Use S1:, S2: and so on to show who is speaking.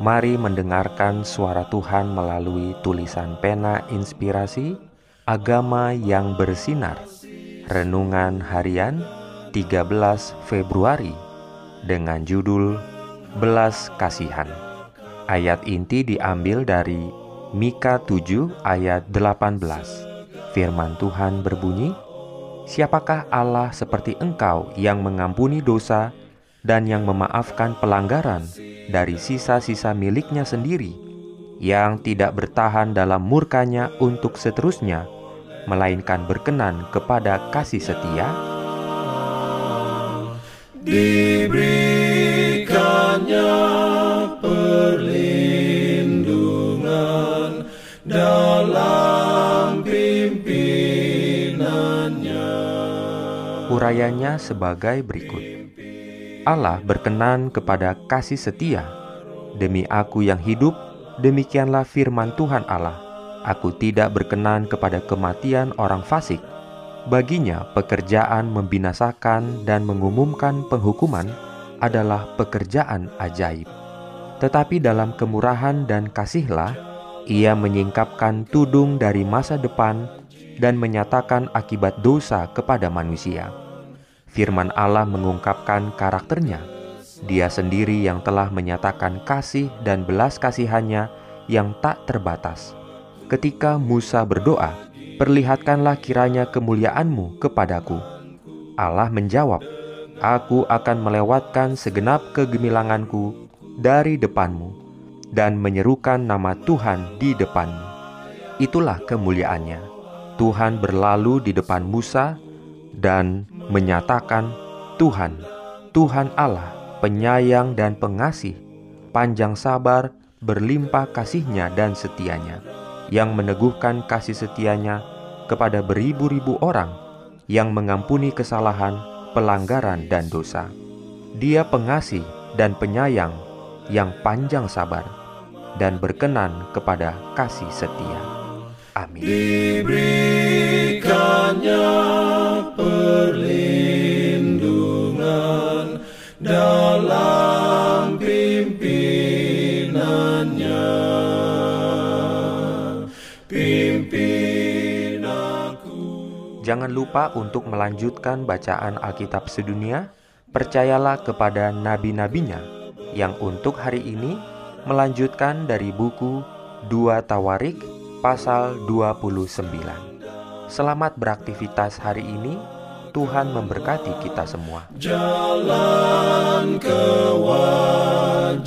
S1: Mari mendengarkan suara Tuhan melalui tulisan pena inspirasi Agama yang bersinar. Renungan harian 13 Februari Dengan judul Belas Kasihan. Ayat inti diambil dari Mika 7 ayat 18 Firman Tuhan berbunyi Siapakah Allah seperti engkau yang mengampuni dosa dan yang memaafkan pelanggaran dari sisa-sisa miliknya sendiri, yang tidak bertahan dalam murkanya untuk seterusnya, melainkan berkenan kepada kasih setia?
S2: Diberikannya perlindungan dalam pimpinannya.
S1: Urayanya sebagai berikut. Allah berkenan kepada kasih setia. Demi aku yang hidup, demikianlah firman Tuhan Allah. Aku tidak berkenan kepada kematian orang fasik. Baginya pekerjaan membinasakan dan mengumumkan penghukuman adalah pekerjaan ajaib. Tetapi dalam kemurahan dan kasihlah, ia menyingkapkan tudung dari masa depan dan menyatakan akibat dosa kepada manusia firman Allah mengungkapkan karakternya. Dia sendiri yang telah menyatakan kasih dan belas kasihannya yang tak terbatas. Ketika Musa berdoa, perlihatkanlah kiranya kemuliaanmu kepadaku. Allah menjawab, Aku akan melewatkan segenap kegemilanganku dari depanmu dan menyerukan nama Tuhan di depanmu. Itulah kemuliaannya. Tuhan berlalu di depan Musa dan menyatakan, "Tuhan, Tuhan Allah, penyayang dan pengasih, panjang sabar, berlimpah kasihnya dan setianya, yang meneguhkan kasih setianya kepada beribu-ribu orang, yang mengampuni kesalahan, pelanggaran, dan dosa. Dia pengasih dan penyayang, yang panjang sabar, dan berkenan kepada kasih setia." Amin.
S2: Diberikannya
S1: Jangan lupa untuk melanjutkan bacaan Alkitab sedunia. Percayalah kepada nabi-nabinya yang untuk hari ini melanjutkan dari buku 2 Tawarik pasal 29. Selamat beraktivitas hari ini. Tuhan memberkati kita semua.
S2: Jalan kewajiban,